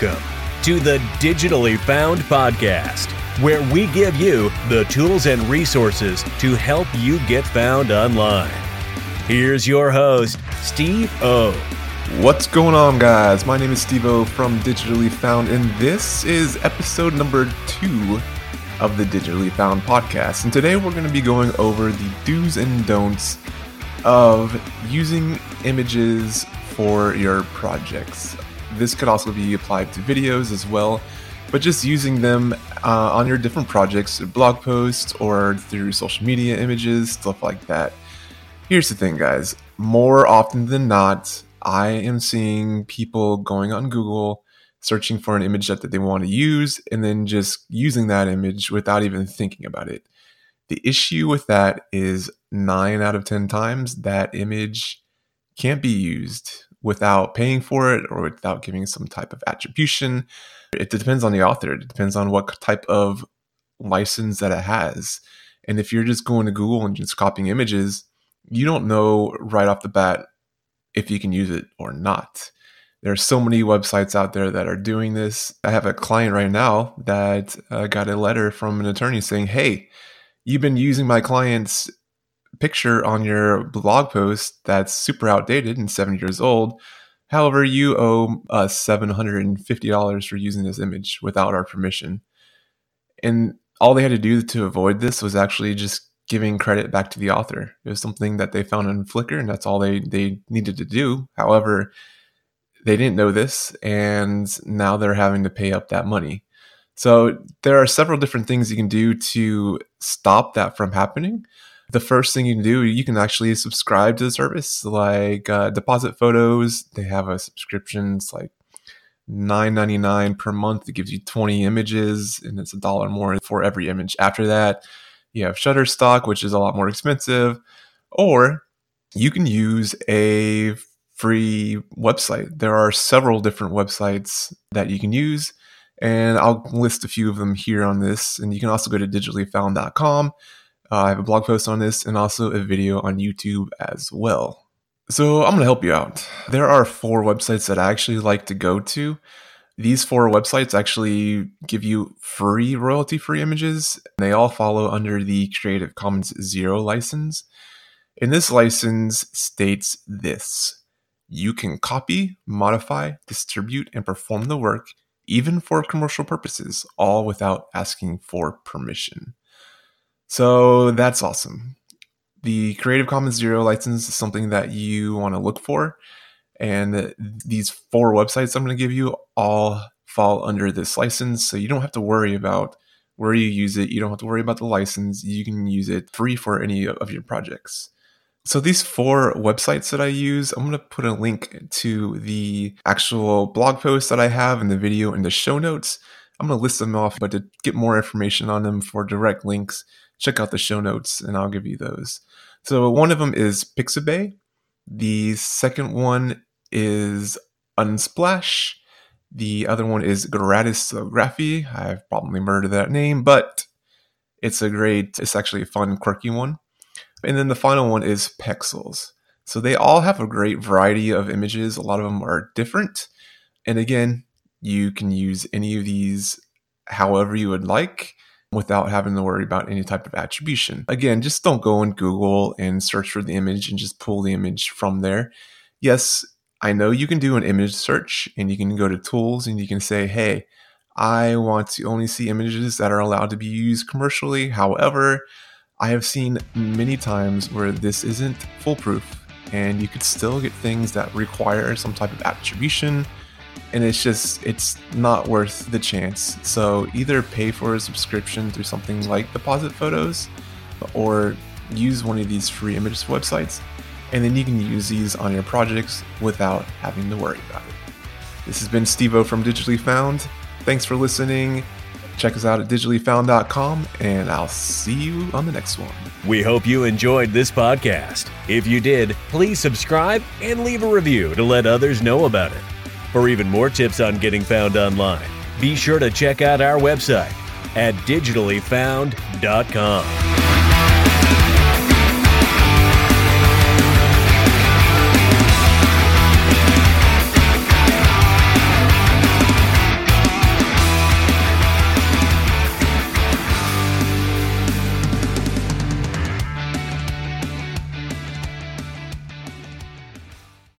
Welcome to the Digitally Found Podcast, where we give you the tools and resources to help you get found online. Here's your host, Steve O. What's going on, guys? My name is Steve O from Digitally Found, and this is episode number two of the Digitally Found podcast. And today we're going to be going over the do's and don'ts of using images for your projects. This could also be applied to videos as well, but just using them uh, on your different projects, blog posts, or through social media images, stuff like that. Here's the thing, guys. More often than not, I am seeing people going on Google, searching for an image that they want to use, and then just using that image without even thinking about it. The issue with that is nine out of 10 times that image can't be used without paying for it or without giving some type of attribution. It depends on the author. It depends on what type of license that it has. And if you're just going to Google and just copying images, you don't know right off the bat if you can use it or not. There are so many websites out there that are doing this. I have a client right now that uh, got a letter from an attorney saying, Hey, you've been using my client's picture on your blog post that's super outdated and seven years old. However, you owe us $750 for using this image without our permission. And all they had to do to avoid this was actually just giving credit back to the author. It was something that they found on Flickr, and that's all they, they needed to do. However, they didn't know this, and now they're having to pay up that money. So there are several different things you can do to stop that from happening the first thing you can do, you can actually subscribe to the service, like uh, Deposit Photos. They have a subscription. It's like nine ninety nine per month. It gives you twenty images, and it's a dollar more for every image. After that, you have Shutterstock, which is a lot more expensive, or you can use a free website. There are several different websites that you can use, and I'll list a few of them here on this. And you can also go to digitallyfound.com uh, I have a blog post on this and also a video on YouTube as well. So I'm going to help you out. There are four websites that I actually like to go to. These four websites actually give you free royalty free images. They all follow under the Creative Commons Zero license. And this license states this you can copy, modify, distribute, and perform the work, even for commercial purposes, all without asking for permission. So that's awesome. The Creative Commons Zero license is something that you want to look for. And these four websites I'm going to give you all fall under this license. So you don't have to worry about where you use it. You don't have to worry about the license. You can use it free for any of your projects. So these four websites that I use, I'm going to put a link to the actual blog post that I have in the video in the show notes. I'm going to list them off, but to get more information on them for direct links, check out the show notes and I'll give you those. So one of them is Pixabay. The second one is Unsplash. The other one is Gratisography. I've probably murdered that name, but it's a great, it's actually a fun, quirky one. And then the final one is Pexels. So they all have a great variety of images. A lot of them are different. And again, you can use any of these however you would like without having to worry about any type of attribution. Again, just don't go in Google and search for the image and just pull the image from there. Yes, I know you can do an image search and you can go to tools and you can say, hey, I want to only see images that are allowed to be used commercially. However, I have seen many times where this isn't foolproof and you could still get things that require some type of attribution and it's just it's not worth the chance. So either pay for a subscription through something like deposit photos or use one of these free image websites and then you can use these on your projects without having to worry about it. This has been steve from digitally found. Thanks for listening. Check us out at digitallyfound.com and i'll see you on the next one. We hope you enjoyed this podcast. If you did please subscribe and leave a review to let others know about it for even more tips on getting found online, be sure to check out our website at digitallyfound.com.